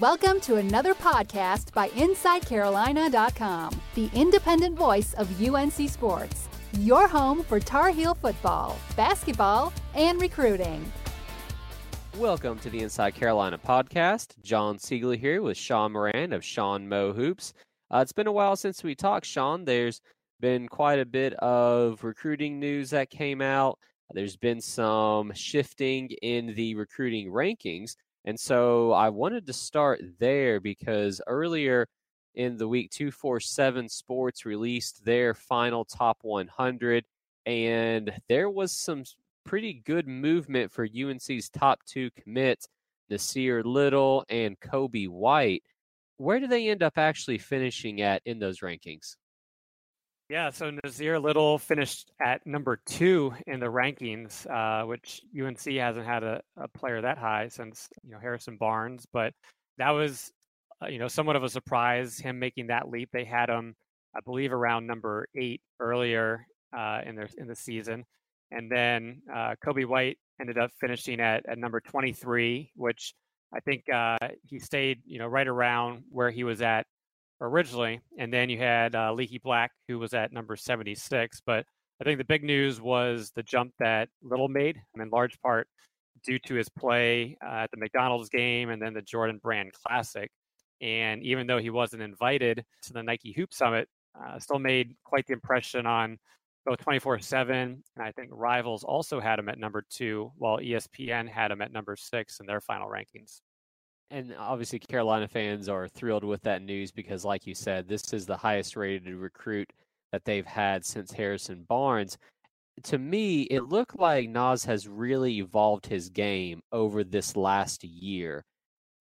Welcome to another podcast by InsideCarolina.com, the independent voice of UNC Sports, your home for Tar Heel football, basketball, and recruiting. Welcome to the Inside Carolina podcast. John Siegel here with Sean Moran of Sean Mo Hoops. Uh, it's been a while since we talked, Sean. There's been quite a bit of recruiting news that came out. There's been some shifting in the recruiting rankings. And so I wanted to start there because earlier in the week, 247 Sports released their final top 100, and there was some pretty good movement for UNC's top two commits, Nassir Little and Coby White. Where do they end up actually finishing at in those rankings? Yeah, so Nassir Little finished at number two in the rankings, uh, which UNC hasn't had a, a, player that high since you know Harrison Barnes. But that was, uh, you know, somewhat of a surprise him making that leap. They had him, I believe, around number eight earlier uh, in their in the season, and then uh, Coby White ended up finishing at at number 23, which I think uh, he stayed, you know, right around where he was at originally, and then you had uh, Leaky Black, who was at number 76. But I think the big news was the jump that Little made, and in large part due to his play uh, at the McDonald's game and then the Jordan Brand Classic. And even though he wasn't invited to the Nike Hoop Summit, uh, still made quite the impression on both 24 7. And I think Rivals also had him at number two, while ESPN had him at number six in their final rankings. And obviously, Carolina fans are thrilled with that news because, like you said, this is the highest rated recruit that they've had since Harrison Barnes. To me, it looked like Naz has really evolved his game over this last year.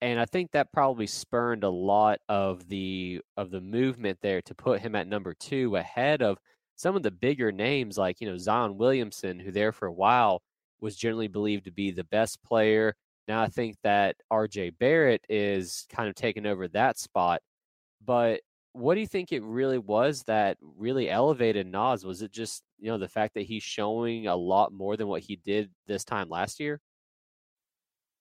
And I think that probably spurned a lot of the of the movement there to put him at number two ahead of some of the bigger names like, you know, Zion Williamson, who there for a while was generally believed to be the best player now I think that RJ Barrett is kind of taking over that spot. But what do you think it really was that really elevated Naz? Was it just, you know, the fact that he's showing a lot more than what he did this time last year?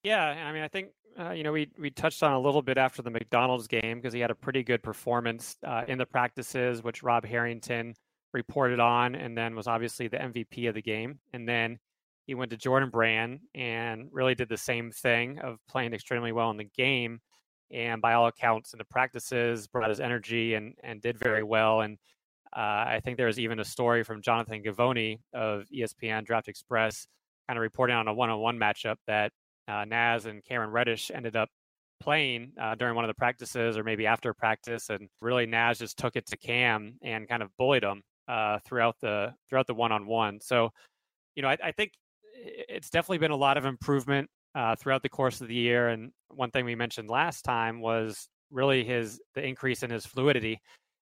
Yeah, I mean, I think uh, you know we we touched on a little bit after the McDonald's game because he had a pretty good performance uh, in the practices, which Rob Harrington reported on, and then was obviously the MVP of the game. And then he went to Jordan Brand and really did the same thing of playing extremely well in the game. And by all accounts, in the practices, brought his energy and, and did very well. And uh, I think there was even a story from Jonathan Givony of ESPN Draft Express kind of reporting on a one on one matchup that uh, Naz and Cameron Reddish ended up playing uh, during one of the practices or maybe after practice. And really, Naz just took it to Cam and kind of bullied him uh, throughout the throughout the one on one. So, you know, I, I think it's definitely been a lot of improvement uh, throughout the course of the year. And one thing we mentioned last time was really his the increase in his fluidity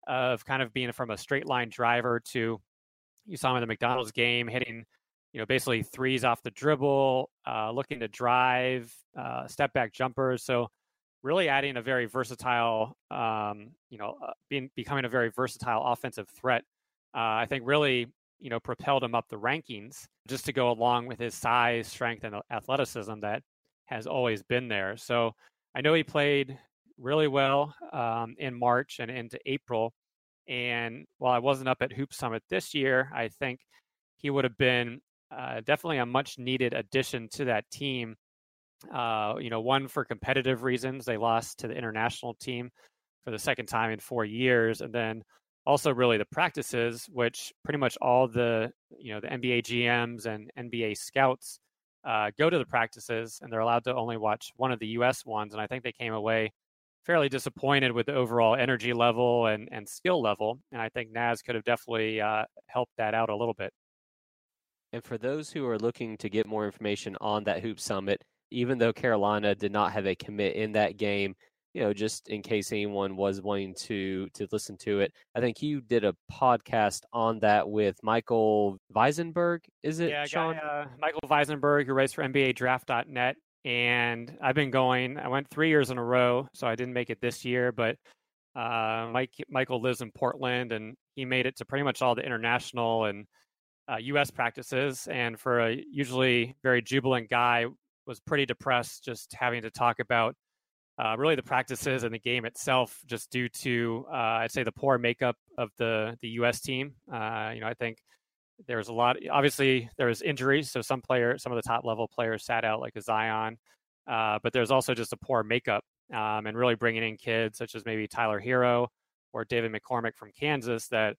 of kind of being from a straight line driver to you saw him in the McDonald's game hitting you know basically threes off the dribble, uh, looking to drive, uh, step back jumpers. So really adding a very versatile, um, you know, uh, being becoming a very versatile offensive threat. Uh, I think really you know, propelled him up the rankings just to go along with his size, strength, and athleticism that has always been there. So I know he played really well um, in March and into April. And while I wasn't up at Hoop Summit this year, I think he would have been uh, definitely a much needed addition to that team. Uh, you know, one for competitive reasons, they lost to the international team for the second time in four years, and then also really the practices, which pretty much all the you know the NBA GMs and NBA scouts uh, go to the practices, and they're allowed to only watch one of the U.S. ones. And I think they came away fairly disappointed with the overall energy level and and skill level. And I think Naz could have definitely uh, helped that out a little bit. And for those who are looking to get more information on that Hoop Summit, even though Carolina did not have a commit in that game, you know, just in case anyone was wanting to to listen to it, I think you did a podcast on that with Michael Weisenberg. Is it yeah, Sean? Guy, uh, Michael Weisenberg, who writes for NBADraft.net, and I've been going. I went three years in a row, so I didn't make it this year, but uh, Mike Michael lives in Portland, and he made it to pretty much all the international and uh, U.S. practices. And for a usually very jubilant guy, was pretty depressed just having to talk about uh, really the practices and the game itself, just due to uh, I'd say the poor makeup of the the U.S. team. Uh, you know, I think there was a lot. Obviously, there was injuries, so some players, some of the top level players, sat out like a Zion. Uh, but there's also just a poor makeup, um, and really bringing in kids such as maybe Tyler Herro or David McCormack from Kansas that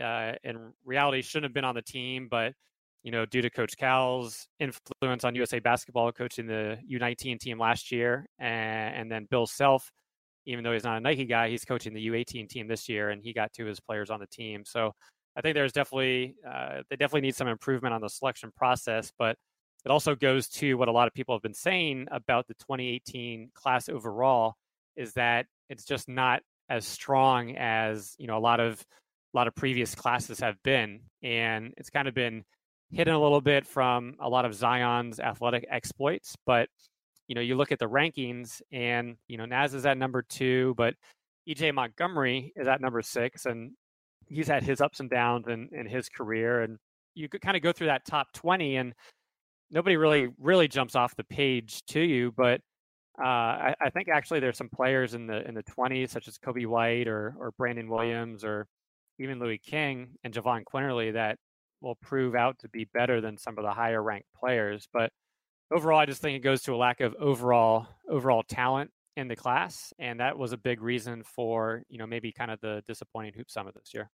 uh, in reality shouldn't have been on the team, but you know, due to Coach Cal's influence on USA basketball, coaching the U19 team last year, and, and, then Bill Self, even though he's not a Nike guy, he's coaching the U18 team this year, and he got two of his players on the team. So I think there's definitely uh, they definitely need some improvement on the selection process, but it also goes to what a lot of people have been saying about the 2018 class overall is that it's just not as strong as you know a lot of a lot of previous classes have been, and it's kind of been hidden a little bit from a lot of Zion's athletic exploits. But you know, you look at the rankings, and you know, Naz is at number two, but EJ Montgomery is at number six, and he's had his ups and downs in, in his career. And you could kind of go through that top twenty, and nobody really really jumps off the page to you. But uh, I, I, think actually there's some players in the in the 20s, such as Coby White or or Brandon Williams or even Louis King and Jahvon Quinerly that will prove out to be better than some of the higher ranked players. But overall, I just think it goes to a lack of overall overall talent in the class, and that was a big reason for you know maybe kind of the disappointing hoop summit this year.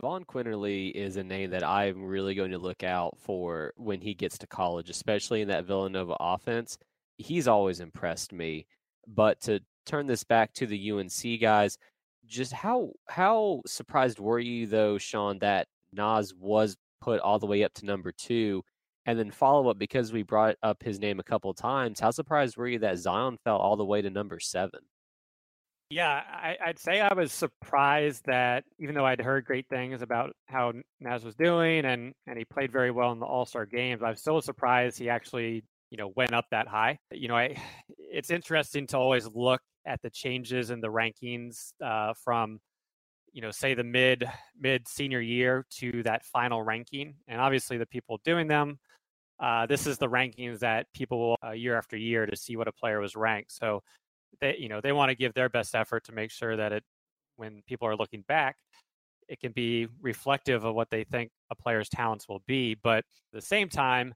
Vaughn Quinerly is a name that I'm really going to look out for when he gets to college, especially in that Villanova offense. He's always impressed me. But to turn this back to the UNC guys, just how how surprised were you though, Sean, that Naz was put all the way up to number two. And then follow up because we brought up his name a couple times. How surprised were you that Zion fell all the way to number seven? Yeah, I, would say I was surprised that even though I'd heard great things about how Naz was doing and and he played very well in the All Star games, I was still surprised he actually you know went up that high. You know, I it's interesting to always look at the changes in the rankings uh, from you know say the mid mid senior year to that final ranking and obviously the people doing them uh, this is the rankings that people will uh, year after year to see what a player was ranked. So they you know they want to give their best effort to make sure that it when people are looking back it can be reflective of what they think a player's talents will be but at the same time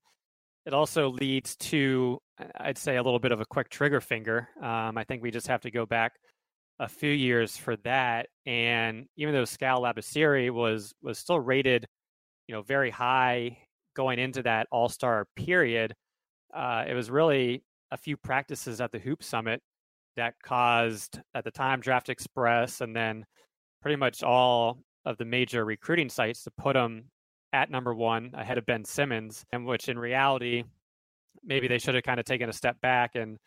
it also leads to i'd say a little bit of a quick trigger finger. Um, i think we just have to go back a few years for that. And even though Skal Labissiere was was still rated, you know, very high going into that All Star period, uh, it was really a few practices at the Hoop Summit that caused, at the time, Draft Express, and then pretty much all of the major recruiting sites to put him at number one ahead of Ben Simmons, and which in reality, maybe they should have kind of taken a step back and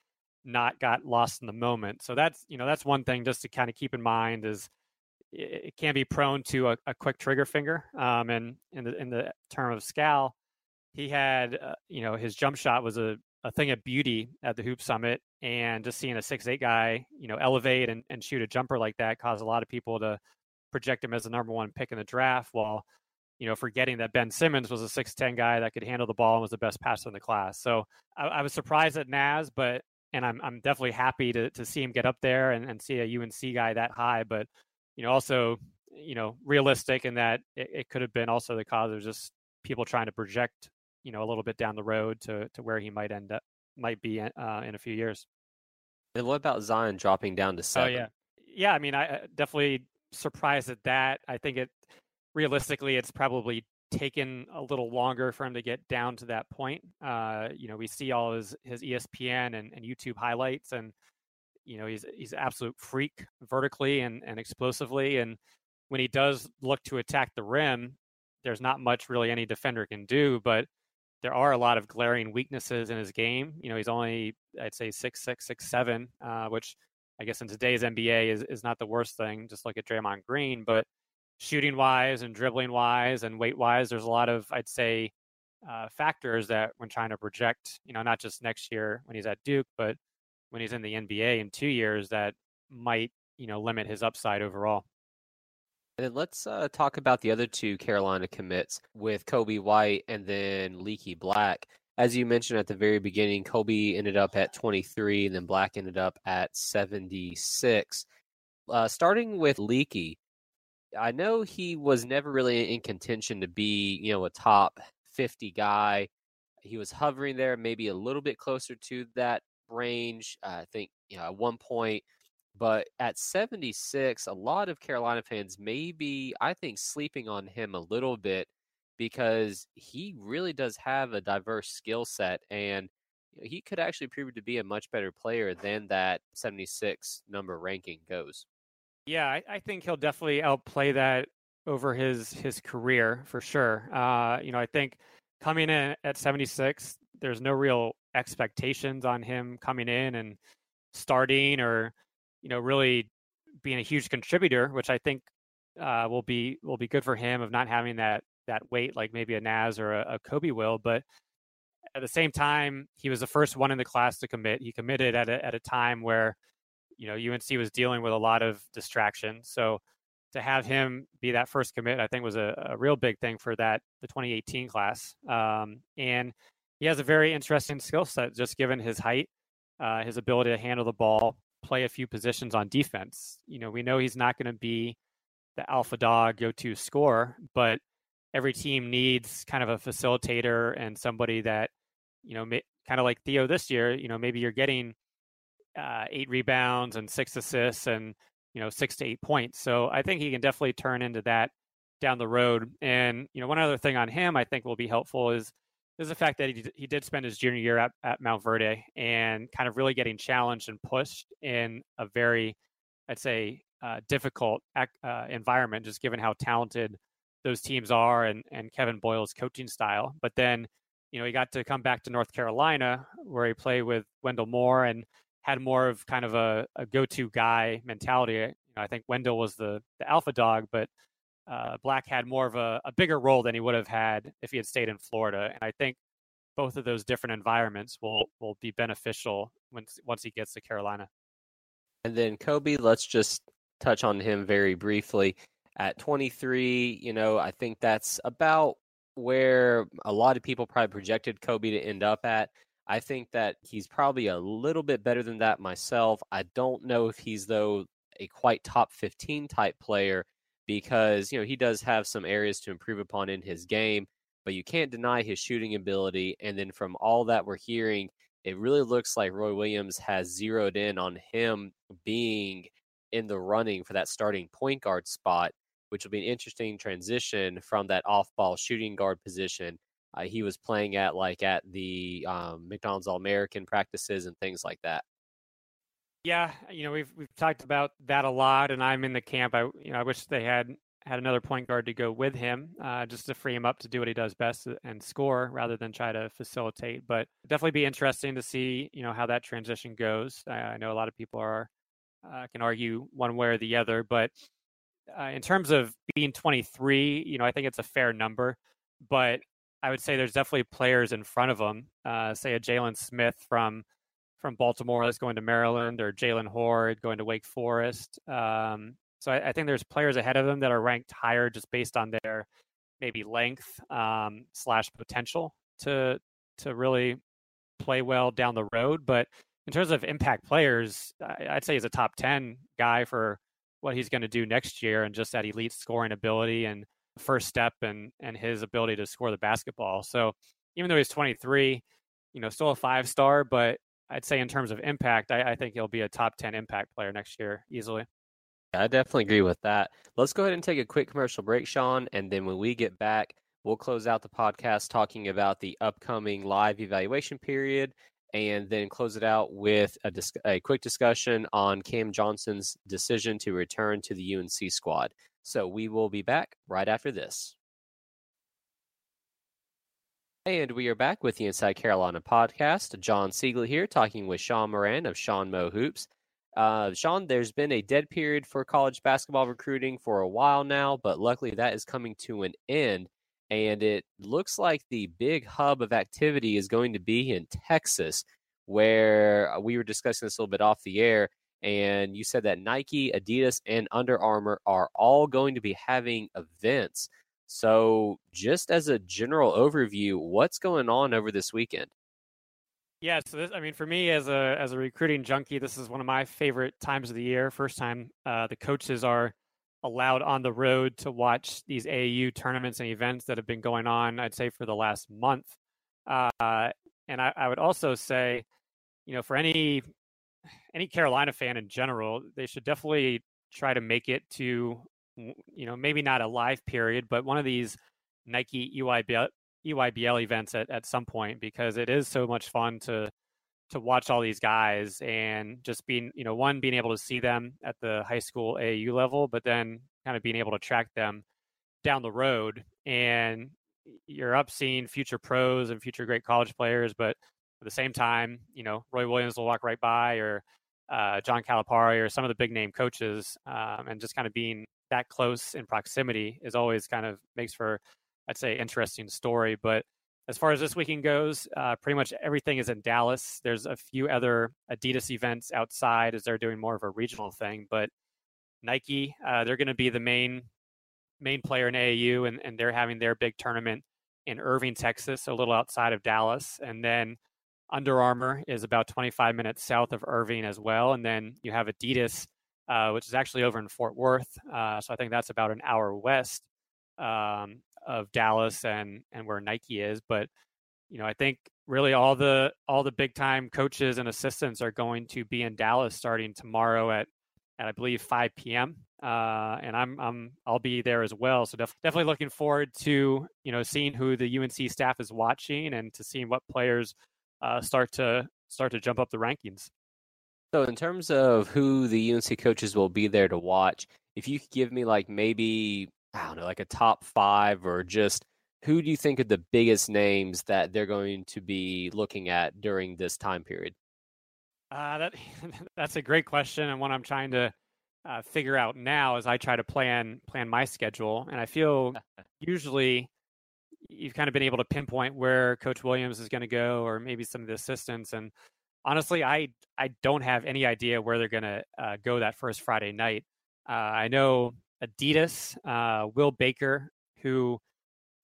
not got lost in the moment. So that's you know that's one thing just to kind of keep in mind is it can be prone to a, a quick trigger finger. Um, and in the in the term of Skal, he had uh, you know his jump shot was a, a thing of beauty at the Hoop Summit, and just seeing a six eight guy you know elevate and, and shoot a jumper like that caused a lot of people to project him as the number one pick in the draft. While you know, forgetting that Ben Simmons was a 6'10 guy that could handle the ball and was the best passer in the class. So I, I was surprised at Naz, but and I'm I'm definitely happy to to see him get up there and, and see a UNC guy that high. But you know, also you know, realistic in that it, it could have been also the cause of just people trying to project you know a little bit down the road to to where he might end up might be uh, in a few years. And what about Zion dropping down to seven? Oh yeah, yeah. I mean, I definitely surprised at that. I think it realistically, it's probably taken a little longer for him to get down to that point. Uh, you know, we see all his his ESPN and, and YouTube highlights, and you know he's he's absolute freak vertically and, and explosively. And when he does look to attack the rim, there's not much really any defender can do. But there are a lot of glaring weaknesses in his game. You know, he's only I'd say six six six seven, uh, which I guess in today's NBA is is not the worst thing. Just look at Draymond Green, but shooting wise and dribbling wise and weight wise, there's a lot of I'd say uh, factors that when trying to project, you know, not just next year when he's at Duke, but when he's in the NBA in two years, that might you know limit his upside overall. And then let's uh, talk about the other two Carolina commits with Coby White and then Leaky Black. As you mentioned at the very beginning, Coby ended up at 23, and then Black ended up at 76. Uh, starting with Leaky, I know he was never really in contention to be, you know, a top 50 guy. He was hovering there, maybe a little bit closer to that range. Uh, I think, you know, at one point but at 76, a lot of Carolina fans may be, I think, sleeping on him a little bit because he really does have a diverse skill set and he could actually prove to be a much better player than that 76 number ranking goes. Yeah, I, I think he'll definitely outplay that over his his career for sure. Uh, you know, I think coming in at 76, there's no real expectations on him coming in and starting or you know, really being a huge contributor, which I think uh, will be will be good for him of not having that that weight like maybe a Naz or a, a Coby will. But at the same time, he was the first one in the class to commit. He committed at a at a time where you know UNC was dealing with a lot of distraction. So to have him be that first commit, I think was a, a real big thing for that the 2018 class. Um, and he has a very interesting skill set, just given his height, uh, his ability to handle the ball, play a few positions on defense. You know, we know he's not going to be the alpha dog go to score, but every team needs kind of a facilitator and somebody that, you know, kind of like Theo this year, you know, maybe you're getting uh, eight rebounds and six assists and, you know, six to eight points. So I think he can definitely turn into that down the road. And, you know, one other thing on him I think will be helpful is is the fact that he, he did spend his junior year at, at Montverde and kind of really getting challenged and pushed in a very, I'd say, uh, difficult uh, environment, just given how talented those teams are and, and Kevin Boyle's coaching style. But then, you know, he got to come back to North Carolina where he played with Wendell Moore and had more of kind of a, a go-to guy mentality. You know, I think Wendell was the, the alpha dog, but uh, Black had more of a, a bigger role than he would have had if he had stayed in Florida. And I think both of those different environments will will be beneficial once once he gets to Carolina. And then Coby, let's just touch on him very briefly. At 23, you know, I think that's about where a lot of people probably projected Coby to end up at. I think that he's probably a little bit better than that myself. I don't know if he's though a quite top 15 type player because you know he does have some areas to improve upon in his game, but you can't deny his shooting ability. And then from all that we're hearing, it really looks like Roy Williams has zeroed in on him being in the running for that starting point guard spot, which will be an interesting transition from that off-ball shooting guard position. Uh, he was playing at like at the um, McDonald's All American practices and things like that. Yeah, you know we've we've talked about that a lot, and I'm in the camp. I you know I wish they had had another point guard to go with him, uh, just to free him up to do what he does best uh, and score rather than try to facilitate. But definitely be interesting to see you know how that transition goes. I, I know a lot of people are uh, can argue one way or the other, but uh, in terms of being 23, you know I think it's a fair number, but I would say there's definitely players in front of him. Uh, say a Jalen Smith from from Baltimore that's going to Maryland, or Jalen Hoard going to Wake Forest. Um, so I, I, think there's players ahead of them that are ranked higher just based on their maybe length um, slash potential to to really play well down the road. But in terms of impact players, I'd say he's a top ten guy for what he's going to do next year, and just that elite scoring ability and first step and and his ability to score the basketball. So even though he's 23, you know, still a five star, but I'd say in terms of impact, I, I think he'll be a top 10 impact player next year easily. I definitely agree with that. Let's go ahead and take a quick commercial break, Sean. And then when we get back, we'll close out the podcast talking about the upcoming live evaluation period and then close it out with a, dis- a quick discussion on Cam Johnson's decision to return to the UNC squad. So we will be back right after this. And we are back with the Inside Carolina podcast. John Siegel here, talking with Sean Moran of Sean Mo Hoops. Uh, Sean, there's been a dead period for college basketball recruiting for a while now, but luckily that is coming to an end. And it looks like the big hub of activity is going to be in Texas, where we were discussing this a little bit off the air. And you said that Nike, Adidas, and Under Armour are all going to be having events. So, just as a general overview, what's going on over this weekend? Yeah, so this, I mean, for me as a as a recruiting junkie, this is one of my favorite times of the year. First time uh, the coaches are allowed on the road to watch these AAU tournaments and events that have been going on. I'd say for the last month, uh, and I, I would also say, you know, for any any Carolina fan in general, they should definitely try to make it to you know, maybe not a live period, but one of these Nike EYBL, EYBL events at, at some point because it is so much fun to to watch all these guys and just being, you know, one being able to see them at the high school AAU level, but then kind of being able to track them down the road. And you're up seeing future pros and future great college players, but at the same time, you know, Roy Williams will walk right by or uh, John Calipari or some of the big name coaches, um, and just kind of being that close in proximity is always kind of makes for, I'd say, interesting story. But as far as this weekend goes, uh, pretty much everything is in Dallas. There's a few other Adidas events outside as they're doing more of a regional thing, but Nike, uh, they're going to be the main main player in AAU, and, and they're having their big tournament in Irving, Texas, a little outside of Dallas, and then Under Armour is about 25 minutes south of Irving as well, and then you have Adidas uh, which is actually over in Fort Worth. Uh, so I think that's about an hour west um, of Dallas and and where Nike is. But you know, I think really all the all the big time coaches and assistants are going to be in Dallas starting tomorrow at at I believe 5 p.m. Uh, and I'm I'm I'll be there as well. So def- definitely looking forward to you know seeing who the UNC staff is watching and to seeing what players uh, start to start to jump up the rankings. So, in terms of who the UNC coaches will be there to watch, if you could give me like maybe, I don't know, like a top five or just who do you think are the biggest names that they're going to be looking at during this time period? Uh, that that's a great question and one I'm trying to uh, figure out now as I try to plan plan my schedule. And I feel usually you've kind of been able to pinpoint where Coach Williams is going to go, or maybe some of the assistants. And honestly, I I don't have any idea where they're going to uh, go that first Friday night. Uh, I know Adidas, uh, Will Baker, who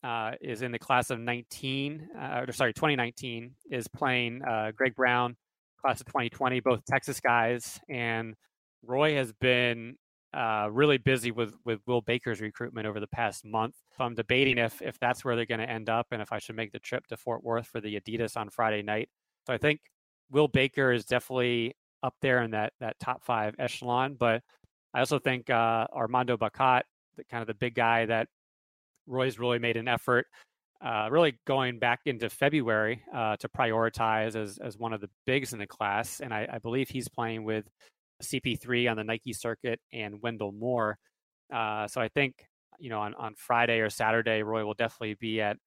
uh, is in the class of 19, uh, or sorry, 2019, is playing uh, Greg Brown, class of 2020, both Texas guys, and Roy has been really busy with with Will Baker's recruitment over the past month. So I'm debating if if that's where they're going to end up, and if I should make the trip to Fort Worth for the Adidas on Friday night. So I think Will Baker is definitely up there in that that top five echelon. But I also think uh, Armando Bacot, the kind of the big guy that Roy's really made an effort, uh, really going back into February uh, to prioritize as as one of the bigs in the class, and I, I believe he's playing with CP3 on the Nike circuit and Wendell Moore. Uh, so I think you know on on Friday or Saturday, Roy will definitely be at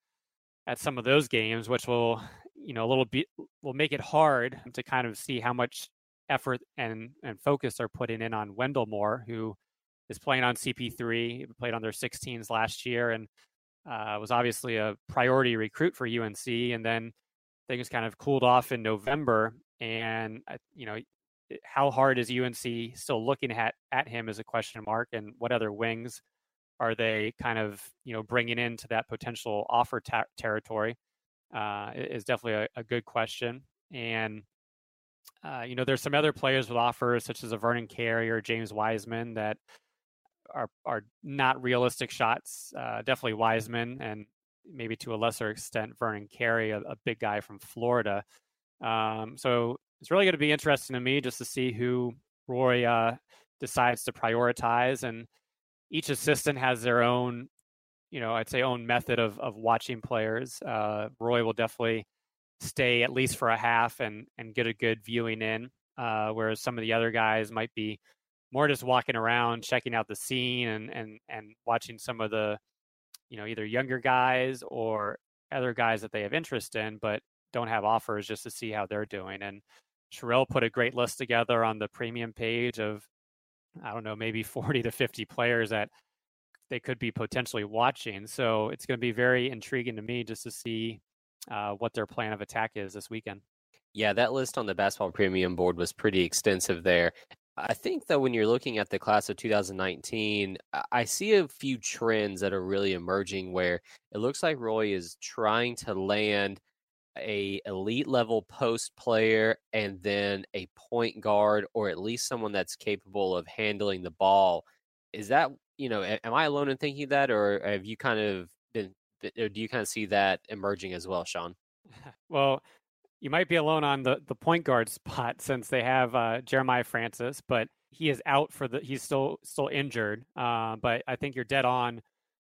at some of those games, which will you know a little bit will make it hard to kind of see how much effort and and focus they're putting in on Wendell Moore, who is playing on CP3, played on their 16s last year, and uh, was obviously a priority recruit for UNC. And then things kind of cooled off in November, and uh, you know how hard is UNC still looking at at him as a question mark, and what other wings are they kind of you know bringing into that potential offer ta- territory? uh, is definitely a, a, good question. And uh, you know, there's some other players with offers such as a Vernon Carey or James Wiseman that are are not realistic shots. Uh, definitely Wiseman, and maybe to a lesser extent Vernon Carey, a, a big guy from Florida. Um, so it's really going to be interesting to me just to see who Roy uh, decides to prioritize, and each assistant has their own you know, I'd say own method of of watching players. Uh, Roy will definitely stay at least for a half and and get a good viewing in, uh, whereas some of the other guys might be more just walking around, checking out the scene and and and watching some of the, you know, either younger guys or other guys that they have interest in, but don't have offers just to see how they're doing. And Sherrill put a great list together on the premium page of, I don't know, maybe 40 to 50 players that they could be potentially watching. So it's going to be very intriguing to me just to see uh, what their plan of attack is this weekend. Yeah, that list on the basketball premium board was pretty extensive there. I think that when you're looking at the class of 2019, I see a few trends that are really emerging where it looks like Roy is trying to land a elite level post player and then a point guard or at least someone that's capable of handling the ball. Is that, you know, am I alone in thinking that or have you kind of been or do you kind of see that emerging as well, Sean? Well, you might be alone on the, the point guard spot since they have uh, Jeremiah Francis, but he is out for the. He's still still injured. Uh, but I think you're dead on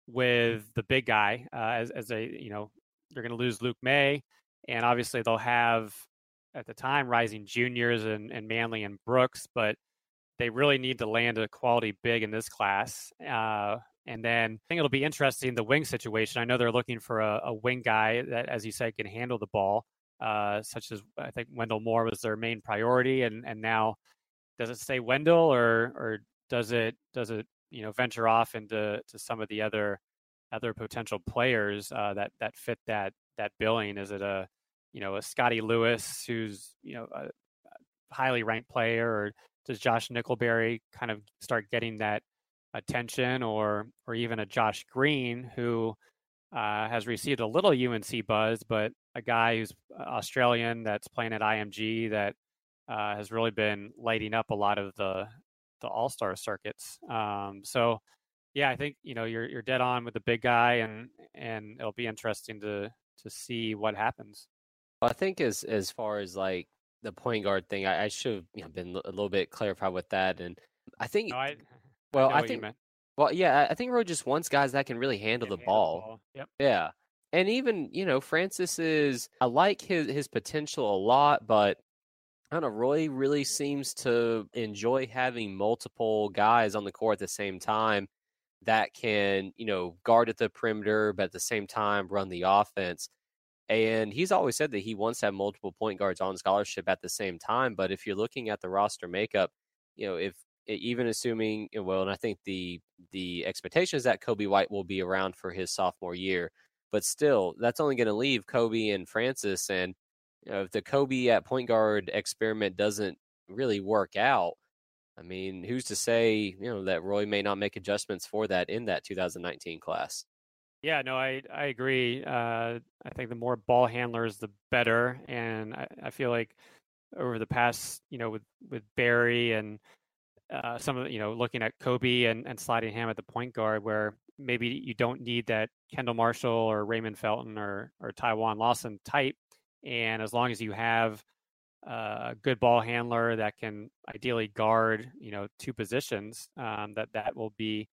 with the big guy uh, as as a you know you're going to lose Luke Maye, and obviously they'll have at the time rising juniors and, and Manley and Brooks, but they really need to land a quality big in this class. Uh, and then I think it'll be interesting the wing situation. I know they're looking for a, a wing guy that, as you said, can handle the ball uh, such as I think Wendell Moore was their main priority, and and now does it stay Wendell or or does it does it you know venture off into to some of the other other potential players uh, that that fit that that billing? Is it a you know a Scottie Lewis who's you know a, a highly ranked player, or does Josh Nickelberry kind of start getting that attention, or or even a Josh Green who uh, has received a little UNC buzz, but a guy who's uh, Australian that's playing at IMG that uh, has really been lighting up a lot of the the All Star circuits. Um, so, yeah, I think you know you're you're dead on with the big guy, and and it'll be interesting to to see what happens. I think as as far as like the point guard thing, I, I should have you know, been a little bit clarified with that, and I think. No, I, well, I, I think well, yeah, I think Roy just wants guys that can really handle the handle ball. the ball. Yep. Yeah. And even, you know, Francis is I like his his potential a lot, but I don't know, Roy really seems to enjoy having multiple guys on the court at the same time that can, you know, guard at the perimeter, but at the same time run the offense. And he's always said that he wants to have multiple point guards on scholarship at the same time. But if you're looking at the roster makeup, you know, if even assuming well, and I think the the expectation is that Coby White will be around for his sophomore year, but still, that's only going to leave Coby and Francis. And you know, if the Coby at point guard experiment doesn't really work out, I mean, who's to say you know that Roy may not make adjustments for that in that 2019 class? Yeah, no, I I agree. Uh, I think the more ball handlers, the better. And I, I feel like over the past, you know, with with Berry and uh, some of you know looking at Coby and, and sliding him at the point guard where maybe you don't need that Kendall Marshall or Raymond Felton or or Ty Lawson type, and as long as you have a good ball handler that can ideally guard you know two positions, um, that that will be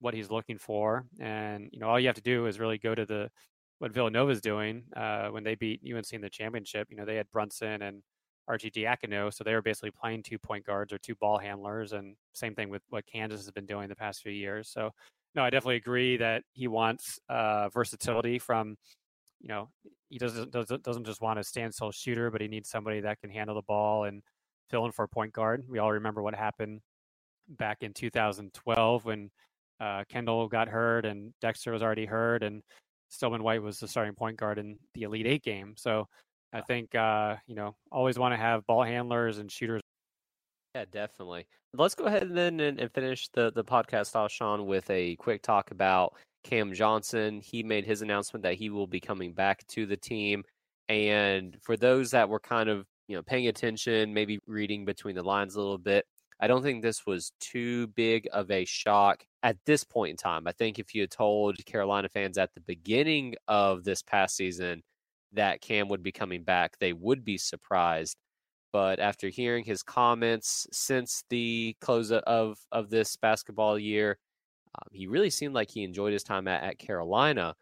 what he's looking for. And you know all you have to do is really go to the what Villanova's doing uh, when they beat UNC in the championship. You know they had Brunson and Arcidiacono. So they were basically playing two point guards or two ball handlers, and same thing with what Kansas has been doing the past few years. So no, I definitely agree that he wants uh, versatility from, you know, he doesn't doesn't doesn't just want a standstill shooter, but he needs somebody that can handle the ball and fill in for a point guard. We all remember what happened back in 2012 when uh, Kendall got hurt and Dexter was already hurt, and Stillman White was the starting point guard in the Elite Eight game. So I think uh, you know always want to have ball handlers and shooters. Yeah, definitely. Let's go ahead and then and, and finish the the podcast off, Sean, with a quick talk about Cam Johnson. He made his announcement that he will be coming back to the team, and for those that were kind of you know paying attention, maybe reading between the lines a little bit. I don't think this was too big of a shock at this point in time. I think if you had told Carolina fans at the beginning of this past season that Cam would be coming back, they would be surprised. But after hearing his comments since the close of of this basketball year, um, he really seemed like he enjoyed his time at, at Carolina.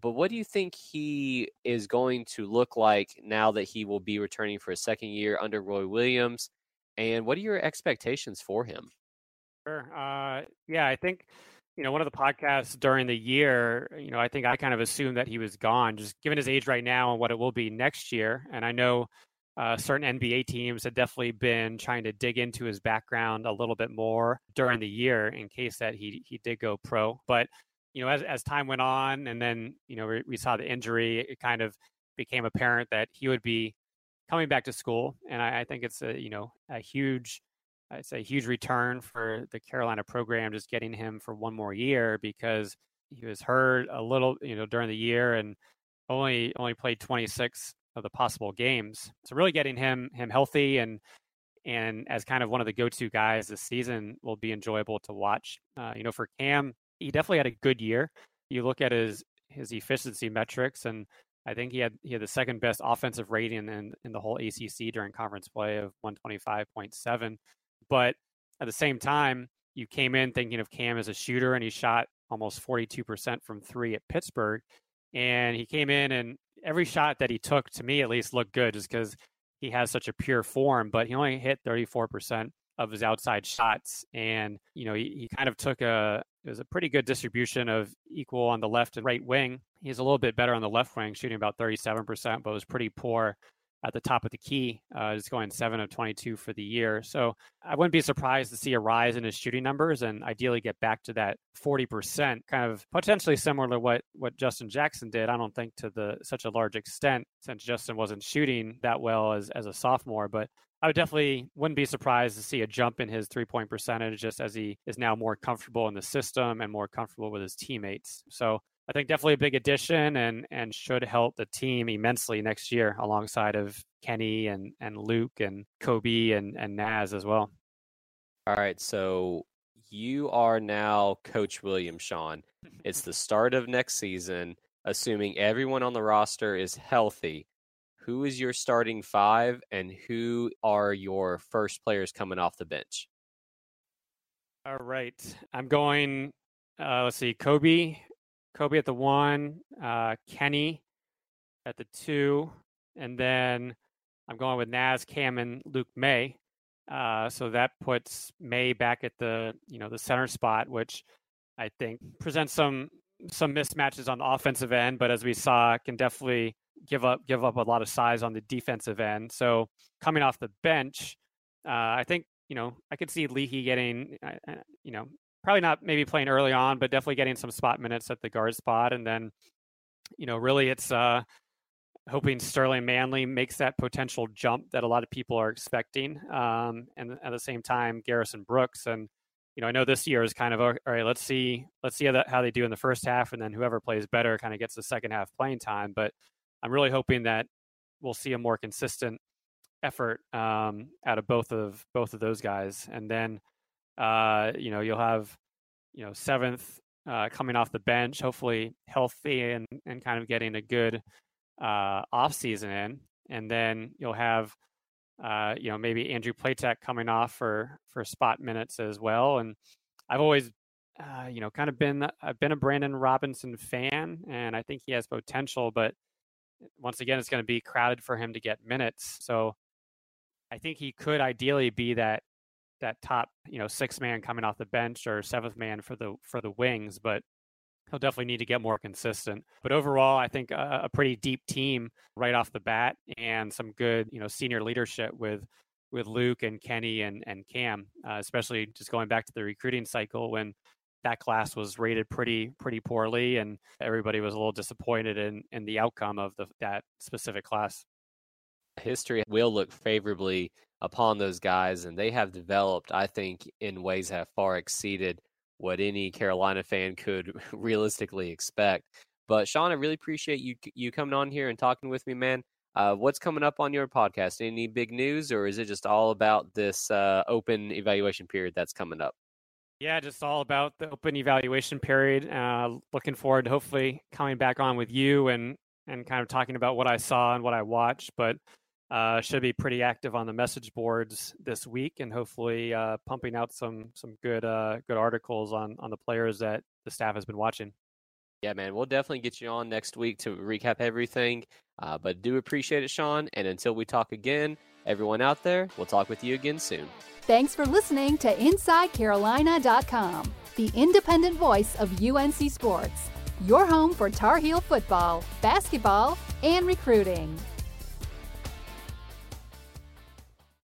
But what do you think he is going to look like now that he will be returning for a second year under Roy Williams? And what are your expectations for him? Sure. Uh, yeah, I think you know, one of the podcasts during the year, you know, I think I kind of assumed that he was gone, just given his age right now and what it will be next year. And I know uh, certain NBA teams had definitely been trying to dig into his background a little bit more during the year in case that he he did go pro. But you know, as as time went on, and then you know we, we saw the injury, it kind of became apparent that he would be coming back to school, and I, I think it's a you know a huge it's a huge return for the Carolina program, just getting him for one more year because he was hurt a little, you know, during the year and only only played 26 of the possible games. So really getting him him healthy and and as kind of one of the go-to guys this season will be enjoyable to watch. Uh, you know, for Cam, he definitely had a good year. You look at his his efficiency metrics, and I think he had he had the second best offensive rating in in the whole ACC during conference play of 125.7. But at the same time, you came in thinking of Cam as a shooter, and he shot almost 42% from three at Pittsburgh. And he came in and every shot that he took, to me at least, looked good just because he has such a pure form, but he only hit 34% of his outside shots. And, you know, he, he kind of took a, it was a pretty good distribution of equal on the left and right wing. He's a little bit better on the left wing, shooting about 37%, but was pretty poor at the top of the key, uh, going seven of 22 for the year. So I wouldn't be surprised to see a rise in his shooting numbers and ideally get back to that 40%, kind of potentially similar to what, what Justin Jackson did. I don't think to the such a large extent since Justin wasn't shooting that well as, as a sophomore, but I would definitely wouldn't be surprised to see a jump in his three point percentage just as he is now more comfortable in the system and more comfortable with his teammates. So I think definitely a big addition and and should help the team immensely next year alongside of Kenny and and Luke and Coby and and Naz as well. All right, so you are now Coach William Sean. It's the start of next season. Assuming everyone on the roster is healthy, who is your starting five, and who are your first players coming off the bench? All right, I'm going. Uh, let's see, Coby, Coby at the one, uh, Kenny at the two, and then I'm going with Naz, Cam, and Luke Maye. Uh, so that puts Maye back at the you know the center spot, which I think presents some some mismatches on the offensive end, but as we saw, can definitely give up give up a lot of size on the defensive end. So coming off the bench, uh, I think you know I could see Leaky getting uh, uh you know probably not maybe playing early on, but definitely getting some spot minutes at the guard spot. And then, you know, really it's uh, hoping Sterling Manley makes that potential jump that a lot of people are expecting. Um, and at the same time, Garrison Brooks. And, you know, I know this year is kind of, all right, let's see, let's see how, that, how they do in the first half. And then whoever plays better kind of gets the second half playing time. But I'm really hoping that we'll see a more consistent effort um, out of both of both of those guys. And then, uh, you know, you'll have, you know, seventh uh, coming off the bench, hopefully healthy and, and kind of getting a good uh, off season in, and then you'll have, uh, you know, maybe Andrew Platek coming off for for spot minutes as well. And I've always, uh, you know, kind of been I've been a Brandon Robinson fan, and I think he has potential, but once again, it's going to be crowded for him to get minutes. So I think he could ideally be that that top you know six man coming off the bench or seventh man for the for the wings, but he'll definitely need to get more consistent. But overall, I think a, a pretty deep team right off the bat and some good you know senior leadership with with Luke and Kenny and and Cam, uh, especially just going back to the recruiting cycle when that class was rated pretty pretty poorly and everybody was a little disappointed in in the outcome of the that specific class history will look favorably upon those guys, and they have developed, I think, in ways that have far exceeded what any Carolina fan could realistically expect. But Sean, I really appreciate you you coming on here and talking with me, man. Uh, what's coming up on your podcast? Any big news, or is it just all about this uh, open evaluation period that's coming up? Yeah, just all about the open evaluation period. Uh, looking forward to hopefully coming back on with you and and kind of talking about what I saw and what I watched. But uh, should be pretty active on the message boards this week, and hopefully uh, pumping out some some good uh, good articles on on the players that the staff has been watching. Yeah, man, we'll definitely get you on next week to recap everything. Uh, but do appreciate it, Sean. And until we talk again, everyone out there, we'll talk with you again soon. Thanks for listening to InsideCarolina.com. the independent voice of UNC Sports. Your home for Tar Heel football, basketball, and recruiting.